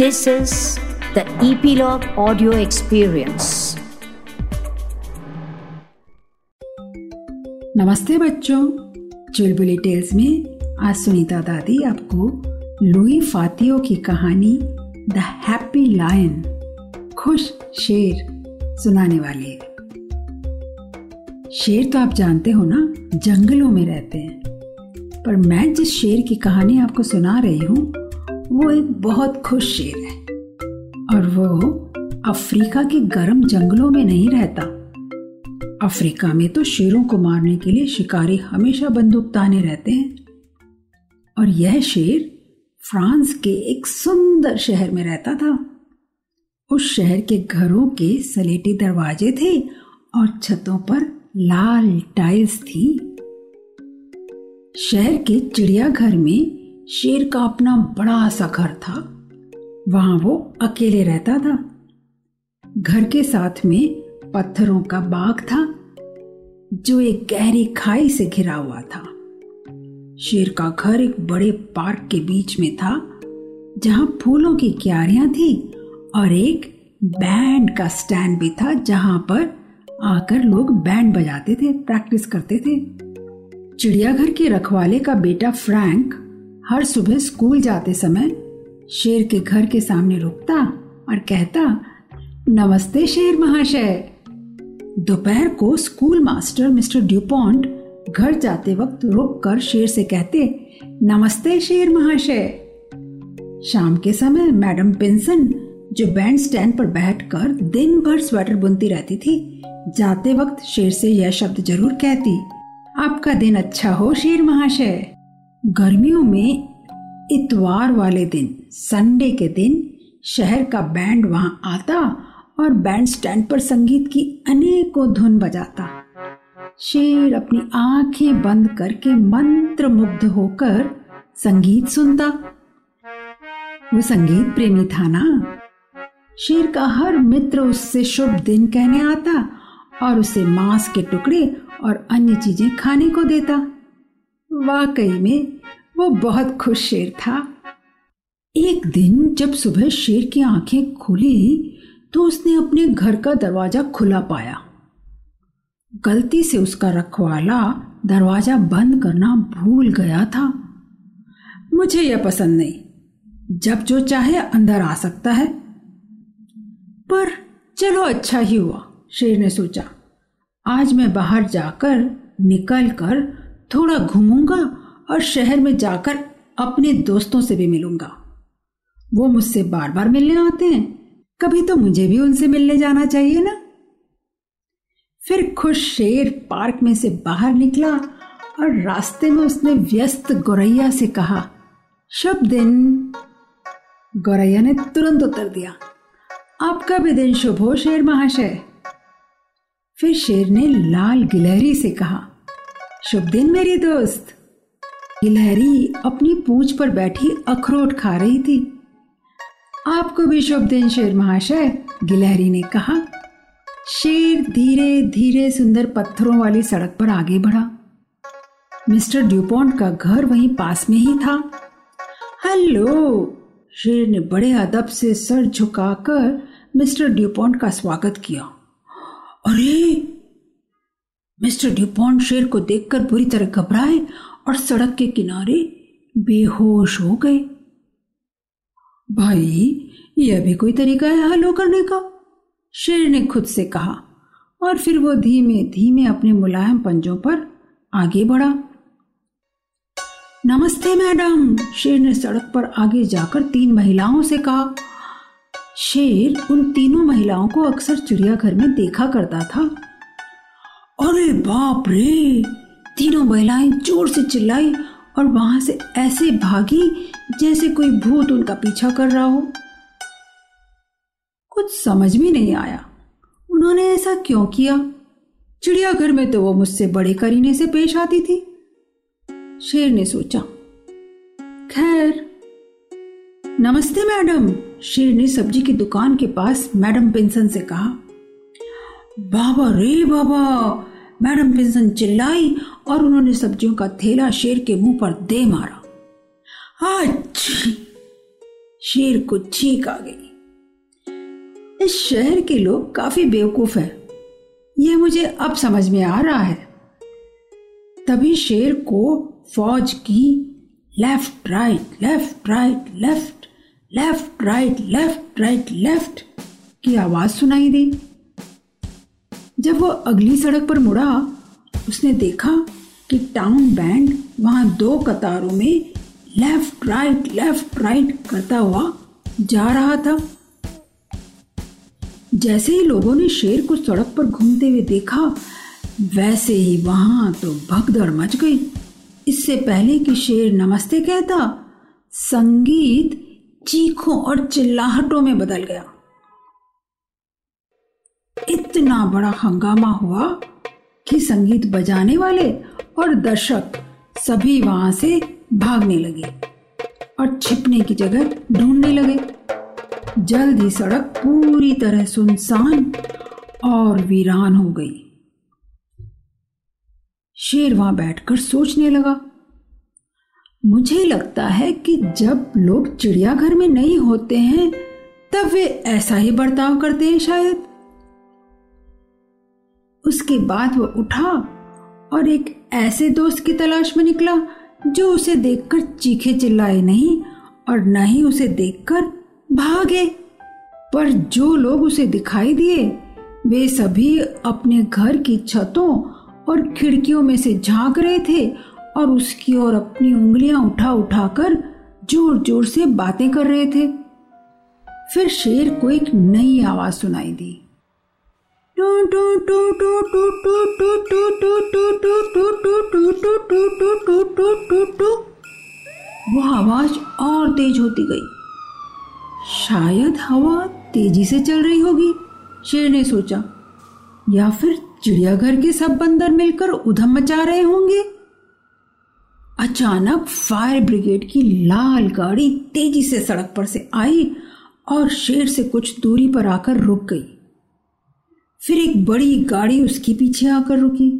This is the Epilogue Audio Experience. नमस्ते बच्चों। चुलबुली tales में आज सुनीता दादी आपको लुई फातियो की कहानी द हैप्पी लायन खुश शेर सुनाने वाली है। शेर तो आप जानते हो ना, जंगलों में रहते हैं। पर मैं जिस शेर की कहानी आपको सुना रही हूँ वो एक बहुत खुश शेर है। और वो अफ्रीका के गर्म जंगलों में नहीं रहता। अफ्रीका में तो शेरों को मारने के लिए शिकारी हमेशा बंदूक ताने रहते हैं। और यह शेर फ्रांस के एक सुंदर शहर में रहता था। उस शहर के घरों के सलेटी दरवाजे थे और छतों पर लाल टाइल्स थी। शहर के चिड़ियाघर में शेर का अपना बड़ा सा घर था। वहाँ वो अकेले रहता था। घर के साथ में पत्थरों का बाग था, जो एक गहरी खाई से घिरा हुआ था। शेर का घर एक बड़े पार्क के बीच में था, जहाँ फूलों की क्यारियाँ थी और एक बैंड का स्टैंड भी था, जहाँ पर आकर लोग बैंड बजाते थे, प्रैक्टिस करते थे। चिड़ियाघर के रखवाले का बेटा फ्रैंक हर सुबह स्कूल जाते समय शेर के घर के सामने रुकता और कहता, नमस्ते शेर महाशय। दोपहर को स्कूल मास्टर मिस्टर ड्यूपॉन्ट घर जाते वक्त रुक कर शेर से कहते, नमस्ते शेर महाशय। शाम के समय मैडम पिंसन, जो बैंड स्टैंड पर बैठकर दिन भर स्वेटर बुनती रहती थी, जाते वक्त शेर से यह शब्द ज़रूर कहती, आपका दिन अच्छा हो शेर महाशय। गर्मियों में इतवार वाले दिन, संडे के दिन शहर का बैंड वहाँ आता और बैंड स्टैंड पर संगीत की अनेकों धुन बजाता। शेर अपनी आँखें बंद करके मंत्र मुग्ध होकर संगीत सुनता। वो संगीत प्रेमी था ना? शेर का हर मित्र उससे शुभ दिन कहने आता और उसे मांस के टुकड़े और अन्य चीज़ें खाने को देता। वाकई में वो बहुत खुश शेर था। एक दिन जब सुबह शेर की आँखें खुली तो उसने अपने घर का दरवाज़ा खुला पाया। गलती से उसका रखवाला दरवाज़ा बंद करना भूल गया था। मुझे यह पसंद नहीं। जब जो चाहे अंदर आ सकता है। पर चलो अच्छा ही हुआ, शेर ने सोचा। आज मैं बाहर जाकर निकल कर थोड़ा घूमूँगा और शहर में जाकर अपने दोस्तों से भी मिलूँगा। वो मुझसे बार बार मिलने आते हैं। कभी तो मुझे भी उनसे मिलने जाना चाहिए ना? फिर खुश शेर पार्क में से बाहर निकला और रास्ते में उसने व्यस्त गौरैया से कहा शुभ दिन। गौरैया ने तुरंत उत्तर दिया, आपका भी दिन शुभ हो, शेर महाशय। फिर शेर ने लाल गिलहरी से कहा शुभ दिन मेरी दोस्त। गिलहरी अपनी पूछ पर बैठी अखरोट खा रही थी। आपको भी शुभ दिन, शेर महाशय, गिलहरी ने कहा। शेर धीरे धीरे सुंदर पत्थरों वाली सड़क पर आगे बढ़ा। मिस्टर ड्यूपॉन्ट का घर वहीं पास में ही था। हेलो शेर ने बड़े अदब से सर झुकाकर मिस्टर ड्यूपॉन्ट का स्वागत किया। अरे! मिस्टर ड्यूपॉन्ट शेर को देखकर बुरी तरह घबराए और सड़क के किनारे बेहोश हो गए। भाई यह भी कोई तरीका है हलो करने का? शेर ने खुद से कहा और फिर वो धीमे धीमे अपने मुलायम पंजों पर आगे बढ़ा। नमस्ते, मैडम, शेर ने सड़क पर आगे जाकर तीन महिलाओं से कहा। शेर उन तीनों महिलाओं को अक्सर चिड़ियाघर में देखा करता था। अरे बाप रे! तीनों महिलाएँ ज़ोर से चिल्लाई और वहाँ से ऐसे भागी जैसे कोई भूत उनका पीछा कर रहा हो। कुछ समझ में नहीं आया। उन्होंने ऐसा क्यों किया? चिड़ियाघर में तो वो मुझसे बड़े करीने से पेश आती थी। शेर ने सोचा, खैर, नमस्ते मैडम, शेर ने सब्ज़ी की दुकान के पास मैडम पिंसन से कहा। बाबा रे बाबा मैडम पिंसन चिल्लाई और उन्होंने सब्जियों का थैला शेर के मुँह पर दे मारा। अच्छी शेर को छींक आ गई। इस शहर के लोग काफ़ी बेवकूफ़ हैं। यह मुझे अब समझ में आ रहा है। तभी शेर को फौज की left right left right left left right left right left की आवाज़ सुनाई दी। जब वह अगली सड़क पर मुड़ा, उसने देखा कि टाउन बैंड वहाँ दो कतारों में लेफ़्ट राइट लेफ़्ट राइट करता हुआ जा रहा था। जैसे ही लोगों ने शेर को सड़क पर घूमते हुए देखा, वैसे ही वहाँ तो भगदड़ मच गई। इससे पहले कि शेर नमस्ते कहता, संगीत चीखों और चिल्लाहटों में बदल गया। इतना बड़ा हंगामा हुआ कि संगीत बजाने वाले और दर्शक सभी वहाँ से भागने लगे और छिपने की जगह ढूँढने लगे। जल्द ही सड़क पूरी तरह सुनसान और वीरान हो गई। शेर वहाँ बैठकर सोचने लगा, मुझे लगता है कि जब लोग चिड़ियाघर में नहीं होते हैं, तब वे ऐसा ही बर्ताव करते हैं शायद। उसके बाद वह उठा और एक ऐसे दोस्त की तलाश में निकला जो उसे देखकर चीखे चिल्लाए नहीं और न ही उसे देखकर भागे। पर जो लोग उसे दिखाई दिए, वे सभी अपने घर की छतों और खिड़कियों में से झाँक रहे थे और उसकी ओर अपनी उंगलियाँ उठा उठाकर ज़ोर ज़ोर से बातें कर रहे थे। फिर शेर को एक नई आवाज़ सुनाई दी। वो आवाज़ और तेज होती गई। शायद हवा तेज़ी से चल रही होगी, शेर ने सोचा। या फिर चिड़ियाघर के सब बंदर मिलकर उधम मचा रहे होंगे? अचानक फायर ब्रिगेड की लाल गाड़ी तेज़ी से सड़क पर से आई और शेर से कुछ दूरी पर आकर रुक गई। फिर एक बड़ी गाड़ी उसके पीछे आकर रुकी।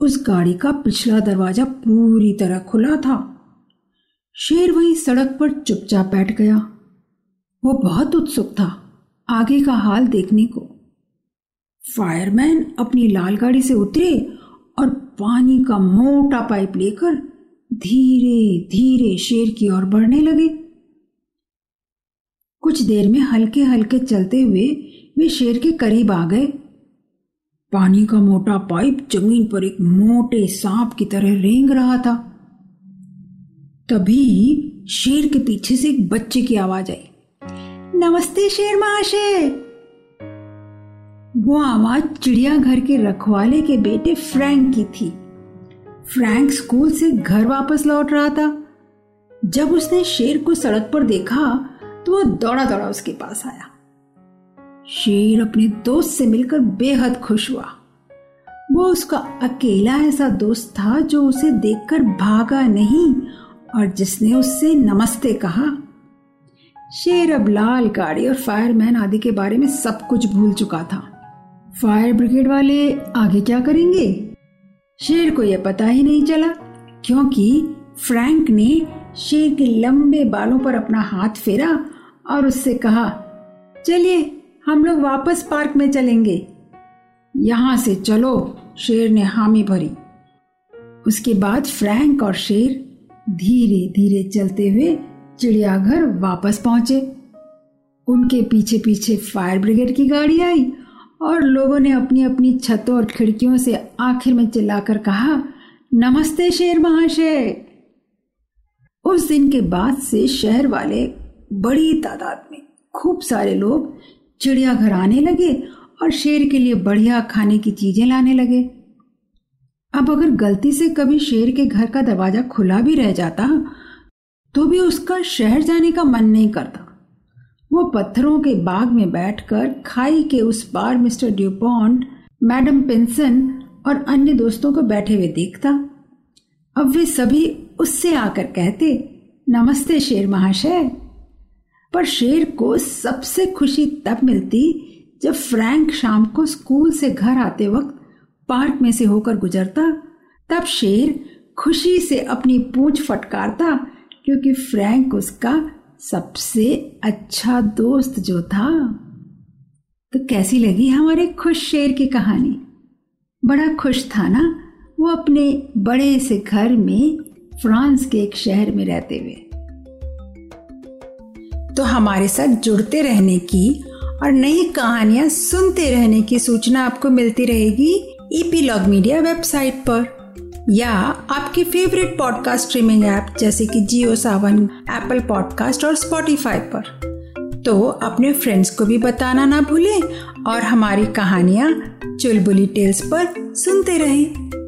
उस गाड़ी का पिछला दरवाज़ा पूरी तरह खुला था। शेर वही सड़क पर चुपचाप बैठ गया। वो बहुत उत्सुक था, आगे का हाल देखने को। फायरमैन अपनी लाल गाड़ी से उतरे और पानी का मोटा पाइप लेकर धीरे धीरे शेर की ओर बढ़ने लगे। कुछ देर में हल्के हल्के चलते हुए वे शेर के करीब आ गए। पानी का मोटा पाइप ज़मीन पर एक मोटे सांप की तरह रेंग रहा था। तभी शेर के पीछे से एक बच्चे की आवाज़ आई। नमस्ते शेर महाशय! वो आवाज़ चिड़ियाघर के रखवाले के बेटे फ्रैंक की थी। फ्रैंक स्कूल से घर वापस लौट रहा था। जब उसने शेर को सड़क पर देखा तो वो दौड़ा दौड़ा उसके पास आया। शेर अपने दोस्त से मिलकर बेहद खुश हुआ। वो उसका अकेला ऐसा दोस्त था जो उसे देखकर भागा नहीं और जिसने उससे नमस्ते कहा। शेर अब लाल गाड़ी और फायरमैन आदि के बारे में सब कुछ भूल चुका था। फायर ब्रिगेड वाले आगे क्या करेंगे? शेर को यह पता ही नहीं चला, क्योंकि फ्रैंक ने शेर के लंबे बालों पर अपना हाथ फेरा और उससे कहा, चलिए, हम लोग वापस पार्क में चलेंगे। यहाँ से चलो, शेर ने हामी भरी। उसके बाद फ्रैंक और शेर धीरे धीरे चलते हुए चिड़ियाघर वापस पहुँचे। उनके पीछे पीछे फायर ब्रिगेड की गाड़ी आई और लोगों ने अपनी अपनी छतों और खिड़कियों से आखिर में चिल्लाकर कहा, नमस्ते शेर महाशय! उस दिन के बाद से शहर वाले बड़ी तादाद में खूब सारे लोग चिड़ियाघर आने लगे और शेर के लिए बढ़िया खाने की चीज़ें लाने लगे। अब अगर गलती से कभी शेर के घर का दरवाज़ा खुला भी रह जाता तो भी उसका शहर जाने का मन नहीं करता। वो पत्थरों के बाग में बैठकर खाई के उस पार मिस्टर ड्यूपॉन्ट, मैडम पिंसन और अन्य दोस्तों को बैठे हुए देखता। अब वे सभी उससे आकर कहते, नमस्ते शेर महाशय। पर शेर को सबसे खुशी तब मिलती जब फ्रैंक शाम को स्कूल से घर आते वक्त पार्क में से होकर गुजरता। तब शेर खुशी से अपनी पूंछ फटकारता, क्योंकि फ्रैंक उसका सबसे अच्छा दोस्त जो था। तो कैसी लगी हमारे खुश शेर की कहानी? बड़ा खुश था ना? वो अपने बड़े से घर में फ्रांस के एक शहर में रहते हुए। तो हमारे साथ जुड़ते रहने की और नई कहानियाँ सुनते रहने की सूचना आपको मिलती रहेगी ईपीलॉग मीडिया वेबसाइट पर, या आपकी फेवरेट पॉडकास्ट स्ट्रीमिंग ऐप जैसे कि जियो सावन एप्पल पॉडकास्ट और स्पॉटिफाई पर। तो अपने फ्रेंड्स को भी बताना ना भूलें और हमारी कहानियाँ चुलबुली टेल्स पर सुनते रहें।